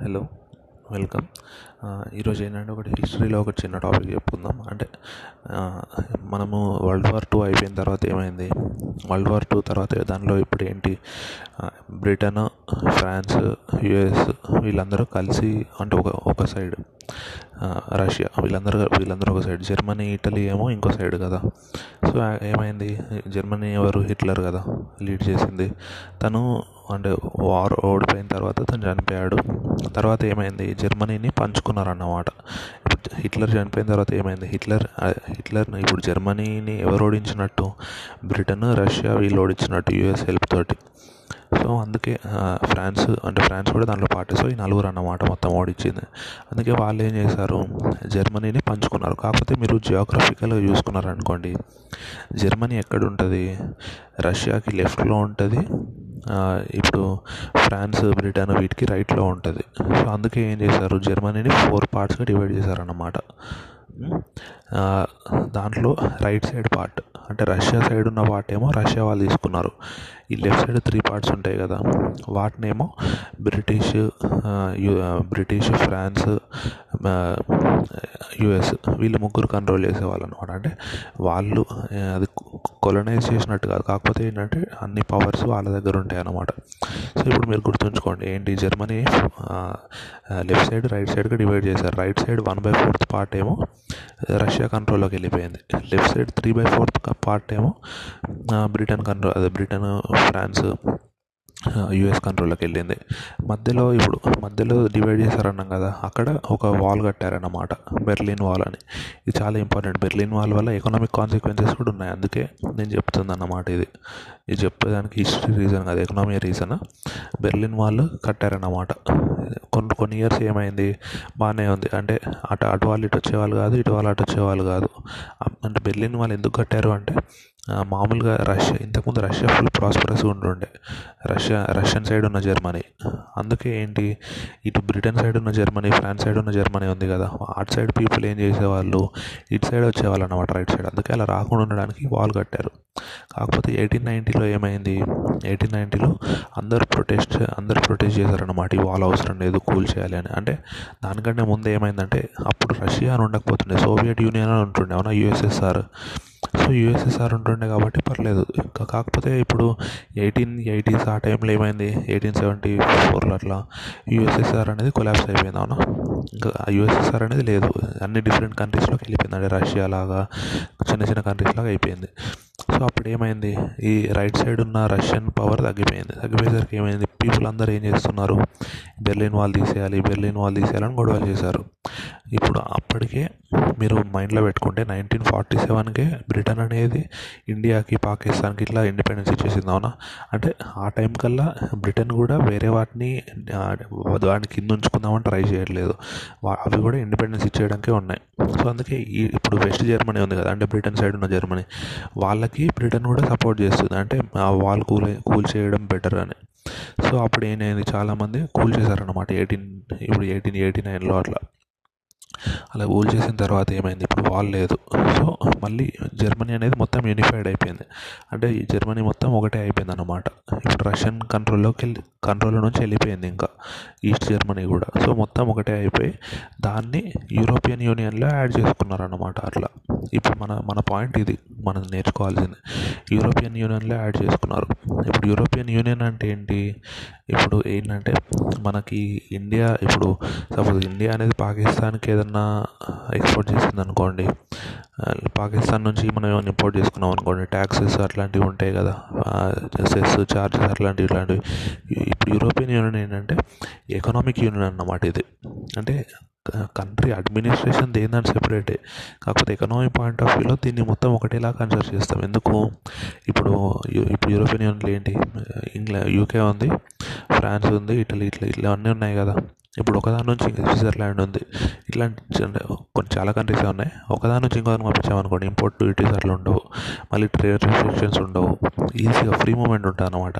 Hello welcome. ఈరోజు ఏంటంటే ఒకటి హిస్టరీలో ఒక చిన్న టాపిక్ చెప్పుకుందాం. అంటే మనము వరల్డ్ వార్ టూ అయిపోయిన తర్వాత ఏమైంది? వరల్డ్ వార్ టూ తర్వాత దానిలో ఇప్పుడు ఏంటి? బ్రిటన్ ఫ్రాన్స్ యుఎస్ వీళ్ళందరూ కలిసి అంటే ఒక ఒక సైడ్ రష్యా వీళ్ళందరూ వీళ్ళందరూ ఒక సైడ్ జర్మనీ ఇటలీ ఏమో ఇంకో సైడ్ కదా. సో ఏమైంది? జర్మనీ ఎవరు? హిట్లర్ కదా లీడ్ చేసింది. తను అంటే వార్ ఓడిపోయిన తర్వాత తను చనిపోయాడు. తర్వాత ఏమైంది? జర్మనీని పంచుకున్నారన్నమాట. ఇప్పుడు హిట్లర్ చనిపోయిన తర్వాత ఏమైంది? హిట్లర్ హిట్లర్ని ఇప్పుడు జర్మనీని ఎవరు ఓడించినట్టు? బ్రిటన్ రష్యా వీళ్ళు ఓడించినట్టు యుఎస్ హెల్ప్ తోటి. సో అందుకే ఫ్రాన్స్ అంటే ఫ్రాన్స్ కూడా దాంట్లో పార్టీ సో ఈ నలుగురు అన్నమాట మొత్తం ఓడించింది. అందుకే వాళ్ళు ఏం చేశారు? జర్మనీని పంచుకున్నారు. కాకపోతే మీరు జియోగ్రఫికల్గా చూసుకున్నారు అనుకోండి జర్మనీ ఎక్కడ ఉంటుంది? రష్యాకి లెఫ్ట్లో ఉంటుంది ఇప్పుడు ఫ్రాన్స్ బ్రిటన్ వీటికి రైట్లో ఉంటుంది. సో అందుకే ఏం చేశారు? జర్మనీని ఫోర్ పార్ట్స్గా డివైడ్ చేశారన్నమాట. దాంట్లో రైట్ సైడ్ పార్ట్ అంటే రష్యా సైడ్ ఉన్న పార్ట్ ఏమో రష్యా వాళ్ళు తీసుకున్నారు. ఈ లెఫ్ట్ సైడ్ త్రీ పార్ట్స్ ఉంటాయి కదా వాటినేమో బ్రిటిష్ బ్రిటిష్ ఫ్రాన్స్ యుఎస్ వీళ్ళు ముగ్గురు కంట్రోల్ చేసేవాళ్ళు అనమాట అంటే వాళ్ళు అది కొలనైజ్ చేసినట్టు కాదు. కాకపోతే ఏంటంటే అన్ని పవర్స్ వాళ్ళ దగ్గర ఉంటాయి అన్నమాట సో ఇప్పుడు మీరు గుర్తుంచుకోండి ఏంటి? జర్మనీ లెఫ్ట్ సైడ్ రైట్ సైడ్గా డివైడ్ చేశారు. Right side one by fourth part ఏమో రష్యా కంట్రోల్లోకి వెళ్ళిపోయింది. Left side three by fourth part ఏమో బ్రిటన్ కంట్రోల్ అదే బ్రిటన్ ఫ్రాన్స్ యుఎస్ కంట్రోల్లోకి వెళ్ళింది. మధ్యలో ఇప్పుడు మధ్యలో డివైడ్ చేశారన్నాం కదా అక్కడ ఒక వాల్ కట్టారన్నమాట బెర్లిన్ వాల్ అని. ఇది చాలా ఇంపార్టెంట్ బెర్లిన్ వాల్ వల్ల ఎకనామిక్ కాన్సిక్వెన్సెస్ కూడా ఉన్నాయి. అందుకే నేను చెప్తుంది అన్నమాట ఇది. ఇది చెప్పేదానికి హిస్టరీ రీజన్ కాదు ఎకనామీ రీజన్ బెర్లిన్ వాల్ కట్టారన్నమాట. కొన్ని కొన్ని ఇయర్స్ ఏమైంది? బాగానే ఉంది. అంటే అటు అటు వాళ్ళు ఇటు వచ్చేవాళ్ళు కాదు ఇటు వాళ్ళు అటు వచ్చేవాళ్ళు కాదు. అంటే బెర్లిన్ వాళ్ళు ఎందుకు కట్టారు అంటే మామూలుగా రష్యా ఇంతకుముందు రష్యా ఫుల్ ప్రాస్పరస్ ఉంటుండే రష్యా రష్యన్ సైడ్ ఉన్న జర్మనీ. అందుకే ఏంటి? ఇటు బ్రిటన్ సైడ్ ఉన్న జర్మనీ ఫ్రాన్స్ సైడ్ ఉన్న జర్మనీ ఉంది కదా. అటు సైడ్ పీపుల్ ఏం చేసేవాళ్ళు? ఇటు సైడ్ వచ్చేవాళ్ళు అన్నమాట రైట్ సైడ్ అందుకే అలా రాకుండా ఉండడానికి వాల్ కట్టారు. కాకపోతే ఎయిటీన్ నైంటీలో ఏమైంది? ఎయిటీన్ నైంటీలో అందరు ప్రొటెస్ట్ అందరు ప్రొటెస్ట్ చేశారన్నమాట. ఈ వాల్ అవసరం లేదు కూల్ చేయాలి అని. అంటే దానికంటే ముందు ఏమైందంటే అప్పుడు రష్యా అని ఉండకపోతుండే సోవియట్ యూనియన్ అని ఉంటుండే అవునా? యుఎస్ఎస్ఆర్ సో యుఎస్ఎస్ఆర్ ఉంటుండే కాబట్టి పర్లేదు. ఇంకా కాకపోతే ఇప్పుడు ఎయిటీన్ ఎయిటీస్ ఆ టైంలో ఏమైంది? ఎయిటీన్ సెవెంటీ ఫోర్లో అట్లా యుఎస్ఎస్ఆర్ అనేది కొలాప్స్ అయిపోయింది అవునా? ఇంకా యుఎస్ఎస్ఆర్ అనేది లేదు. అన్ని డిఫరెంట్ కంట్రీస్లోకి వెళ్ళిపోయింది. అంటే రష్యా లాగా చిన్న చిన్న కంట్రీస్ లాగా అయిపోయింది. సో అప్పుడు ఏమైంది? ఈ రైట్ సైడ్ ఉన్న రష్యన్ పవర్ తగ్గిపోయింది. తగ్గిపోయేసరికి ఏమైంది? పీపుల్ అందరూ ఏం చేస్తున్నారు? బెర్లిన్ వాల్ తీసేయాలి బెర్లిన్ వాల్ తీసేయాలని గొడవలు చేశారు. ఇప్పుడు అప్పటికే మీరు మైండ్లో పెట్టుకుంటే నైన్టీన్ ఫార్టీ సెవెన్కే బ్రిటన్ అనేది ఇండియాకి పాకిస్తాన్కి ఇట్లా ఇండిపెండెన్స్ ఇచ్చేసింది అవునా? అంటే ఆ టైం కల్లా బ్రిటన్ కూడా వేరే వాటిని దాని కింద ఉంచుకుందామని ట్రై చేయట్లేదు. అవి కూడా ఇండిపెండెన్స్ ఇచ్చేయడానికే ఉన్నాయి. సో అందుకే ఈ ఇప్పుడు వెస్ట్ జర్మనీ ఉంది కదా అంటే బ్రిటన్ సైడ్ ఉన్న జర్మనీ వాళ్ళకి బ్రిటన్ కూడా సపోర్ట్ చేస్తుంది. అంటే వాళ్ళు కూల్ కూల్ చేయడం బెటర్ అని. సో అప్పుడు ఏమైంది? చాలామంది కూల్ చేశారనమాట ఎయిటీన్ ఇప్పుడు ఎయిటీన్ ఎయిటీ నైన్లో అట్లా. అలా కూల్ చేసిన తర్వాత ఏమైంది? ఇప్పుడు వాల్ లేదు. సో మళ్ళీ జర్మనీ అనేది మొత్తం యూనిఫైడ్ అయిపోయింది. అంటే ఈ జర్మనీ మొత్తం ఒకటే అయిపోయింది అనమాట ఇప్పుడు రష్యన్ కంట్రోల్లోకి వెళ్ళి కంట్రోల్ నుంచి వెళ్ళిపోయింది ఇంకా. ఈస్ట్ జర్మనీ కూడా. సో మొత్తం ఒకటే అయిపోయి దాన్ని యూరోపియన్ యూనియన్లో యాడ్ చేసుకున్నారన్నమాట అట్లా. ఇప్పుడు మన మన పాయింట్ ఇది. మనం నేర్చుకోవాల్సింది. యూరోపియన్ యూనియన్లో యాడ్ చేసుకున్నారు. ఇప్పుడు యూరోపియన్ యూనియన్ అంటే ఏంటి? ఇప్పుడు ఏంటంటే మనకి ఇండియా ఇప్పుడు సపోజ్ ఇండియా అనేది పాకిస్తాన్కి ఏదన్నా ఎక్స్పోర్ట్ చేసింది అనుకోండి పాకిస్తాన్ నుంచి మనం ఏమైనా ఇంపోర్ట్ చేసుకున్నాం అనుకోండి ట్యాక్సెస్ అట్లాంటివి ఉంటాయి కదా సెస్ చార్జెస్ అట్లాంటివి ఇట్లాంటివి ఇప్పుడు యూరోపియన్ యూనియన్ ఏంటంటే ఎకనామిక్ యూనియన్ అన్నమాట ఇది. అంటే కంట్రీ అడ్మినిస్ట్రేషన్ దేనిదాన్ని సెపరేటే. కాకపోతే ఎకనామిక్ పాయింట్ ఆఫ్ వ్యూలో దీన్ని మొత్తం ఒకటేలా కన్సిడర్ చేస్తాం. ఎందుకు? ఇప్పుడు ఇప్పుడు యూరోపియన్ యూనియన్లో ఏంటి? ఇంగ్లా యూకే ఉంది ఫ్రాన్స్ ఉంది ఇటలీ ఇట్లా ఇట్లా అన్నీ ఉన్నాయి కదా. ఇప్పుడు ఒకదాని నుంచి స్విట్జర్లాండ్ ఉంది. ఇట్లాంటి కొన్ని చాలా కంట్రీస్ ఉన్నాయి. ఒకదాని నుంచి ఇంకో పంపించామనుకోండి ఇంపోర్ట్ డ్యూటీస్ అట్లా ఉండవు. మళ్ళీ ట్రేడ్ రెస్ట్రిక్షన్స్ ఉండవు. ఈజీగా ఫ్రీ మూమెంట్ ఉంటుంది అనమాట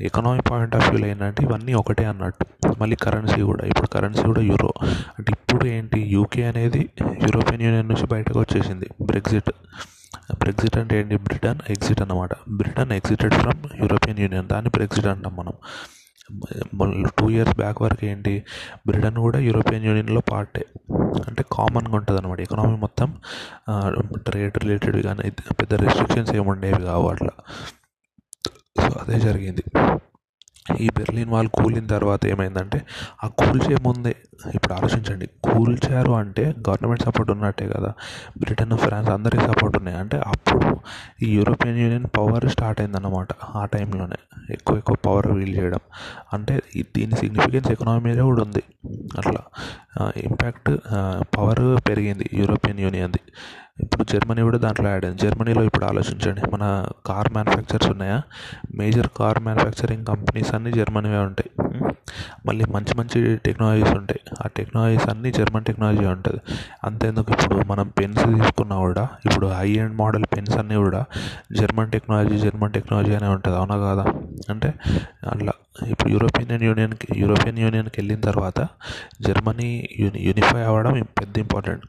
ఎకనామిక్ పాయింట్ ఆఫ్ వ్యూలో ఏంటంటే ఇవన్నీ ఒకటే అన్నట్టు. మళ్ళీ కరెన్సీ కూడా ఇప్పుడు కరెన్సీ కూడా యూరో అంటే ఇప్పుడు ఏంటి యూకే అనేది యూరోపియన్ యూనియన్ నుంచి బయటకు వచ్చేసింది. బ్రెగ్జిట్ బ్రెగ్జిట్ అంటే ఏంటి? బ్రిటన్ ఎగ్జిట్ అన్నమాట. Britain exited from European union దాన్ని బ్రెగ్జిట్ అంటాం మనం. టూ ఇయర్స్ బ్యాక్ వరకు ఏంటి బ్రిటన్ కూడా యూరోపియన్ యూనియన్లో పార్టే అంటే కామన్గా ఉంటుంది అనమాట ఎకనామీ మొత్తం ట్రేడ్ రిలేటెడ్ కానీ పెద్ద రెస్ట్రిక్షన్స్ ఏమి ఉండేవి కావు అట్లా. సో అదే జరిగింది. ఈ బెర్లిన్ వాల్ కూలిన తర్వాత ఏమైందంటే ఆ కూల్చే ముందే ఇప్పుడు ఆలోచించండి కూల్చారు అంటే గవర్నమెంట్ సపోర్ట్ ఉన్నట్టే కదా. బ్రిటన్ ఫ్రాన్స్ అందరి సపోర్ట్ ఉన్నాయి. అంటే అప్పుడు ఈ యూరోపియన్ యూనియన్ పవర్ స్టార్ట్ అయిందన్నమాట ఆ టైంలోనే. ఎక్కువ ఎక్కువ పవర్ వీల్ చేయడం. అంటే దీని సిగ్నిఫికెన్స్ ఎకనామీ మీద కూడా ఉంది. అట్లా ఇంపాక్ట్ పవర్ పెరిగింది యూరోపియన్ యూనియన్ది. ఇప్పుడు జర్మనీ కూడా దాంట్లో యాడ్ అయింది. జర్మనీలో ఇప్పుడు ఆలోచించండి. మన కార్ మ్యానుఫ్యాక్చర్స్ ఉన్నాయా? మేజర్ కార్ మ్యానుఫ్యాక్చరింగ్ కంపెనీస్ అన్నీ జర్మనీవే ఉంటాయి. మళ్ళీ మంచి మంచి టెక్నాలజీస్ ఉంటాయి. ఆ టెక్నాలజీస్ అన్నీ జర్మన్ టెక్నాలజీ ఉంటుంది. అంతేందుకు ఇప్పుడు మనం పెన్స్ తీసుకున్నా కూడా ఇప్పుడు హై ఎండ్ మోడల్ పెన్స్ అన్నీ కూడా జర్మన్ టెక్నాలజీ జర్మన్ టెక్నాలజీ అనే ఉంటుంది. అవునా కాదా? అంటే అట్లా ఇప్పుడు యూరోపియన్ యూనియన్కి యూరోపియన్ యూనియన్కి వెళ్ళిన తర్వాత జర్మనీ యూని యూనిఫై అవ్వడం పెద్ద ఇంపార్టెంట్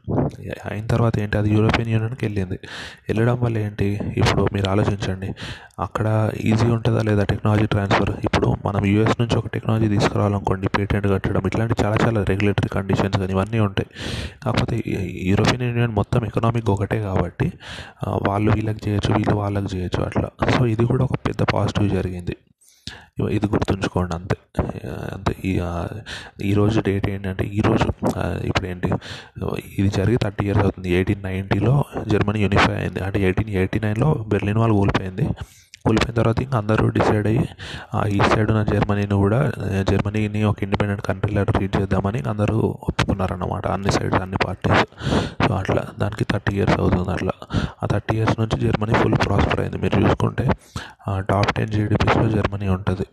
అయిన తర్వాత ఏంటి అది యూరోపియన్ యూనియన్కి వెళ్ళింది. వెళ్ళడం వల్ల ఏంటి ఇప్పుడు మీరు ఆలోచించండి. అక్కడ ఈజీ ఉంటుందా లేదా టెక్నాలజీ ట్రాన్స్ఫర్ ఇప్పుడు మనం యూఎస్ నుంచి ఒక టెక్నాలజీ తీసుకురావాలనుకోండి పేటెంట్ కట్టడం ఇట్లాంటి చాలా చాలా రెగ్యులేటరీ కండిషన్స్ కానీ ఇవన్నీ ఉంటాయి. కాకపోతే యూరోపియన్ యూనియన్ మొత్తం ఎకనామిక్ ఒకటే కాబట్టి వాళ్ళు వీళ్ళకి చేయొచ్చు వీళ్ళు వాళ్ళకి చేయొచ్చు అట్లా. సో ఇది కూడా ఒక పెద్ద పాజిటివ్ జరిగింది. ఇది గుర్తుంచుకోండి అంతే. అంతే. ఈరోజు డేట్ ఏంటంటే ఈరోజు ఇప్పుడు ఏంటి ఇది జరిగి థర్టీ ఇయర్స్ అవుతుంది. ఎయిటీన్ నైంటీలో జర్మనీ యూనిఫై అయింది. అంటే ఎయిటీన్ ఎయిటీ నైన్లో బెర్లిన్ వాళ్ళు కూలిపోయింది. కూలిపోయిన తర్వాత ఇంకా అందరూ డిసైడ్ అయ్యి ఈ సైడ్ ఉన్న జర్మనీని కూడా జర్మనీని ఒక ఇండిపెండెంట్ కంట్రీలా ట్రీట్ చేద్దామని అందరూ ఒప్పుకున్నారన్నమాట అన్ని సైడ్స్ అన్ని పార్టీస్. సో అట్లా దానికి థర్టీ ఇయర్స్ అవుతుంది అట్లా. ఆ థర్టీ ఇయర్స్ నుంచి జర్మనీ ఫుల్ ప్రాస్పర్ అయింది. మీరు చూసుకుంటే టాప్ టెన్ జీడిపిస్లో జర్మనీ ఉంటుంది.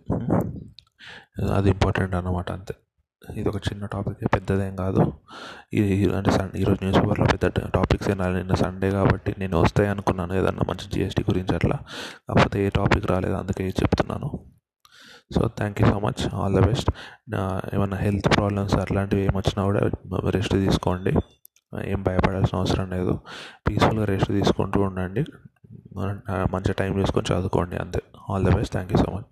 అది ఇంపార్టెంట్ అన్నమాట అంతే. ఇది ఒక చిన్న టాపిక్ పెద్దదేం కాదు. ఇది అంటే సండే ఈరోజు న్యూస్ పేపర్లో పెద్ద టాపిక్స్ ఏ రాలేదు నిన్న సండే కాబట్టి నేను వస్తాయి అనుకున్నాను ఏదన్నా మంచి జిఎస్టీ గురించి అట్లా. కాకపోతే ఏ టాపిక్ రాలేదు అందుకే చెప్తున్నాను. So thank you so much all the best ఏమైనా హెల్త్ ప్రాబ్లమ్స్ అట్లాంటివి ఏమొచ్చినా కూడా రెస్ట్ తీసుకోండి. ఏం భయపడాల్సిన అవసరం లేదు. పీస్ఫుల్గా రెస్ట్ తీసుకుంటూ ఉండండి. మంచి టైం తీసుకొని చదువుకోండి అంతే. All the best thank you so much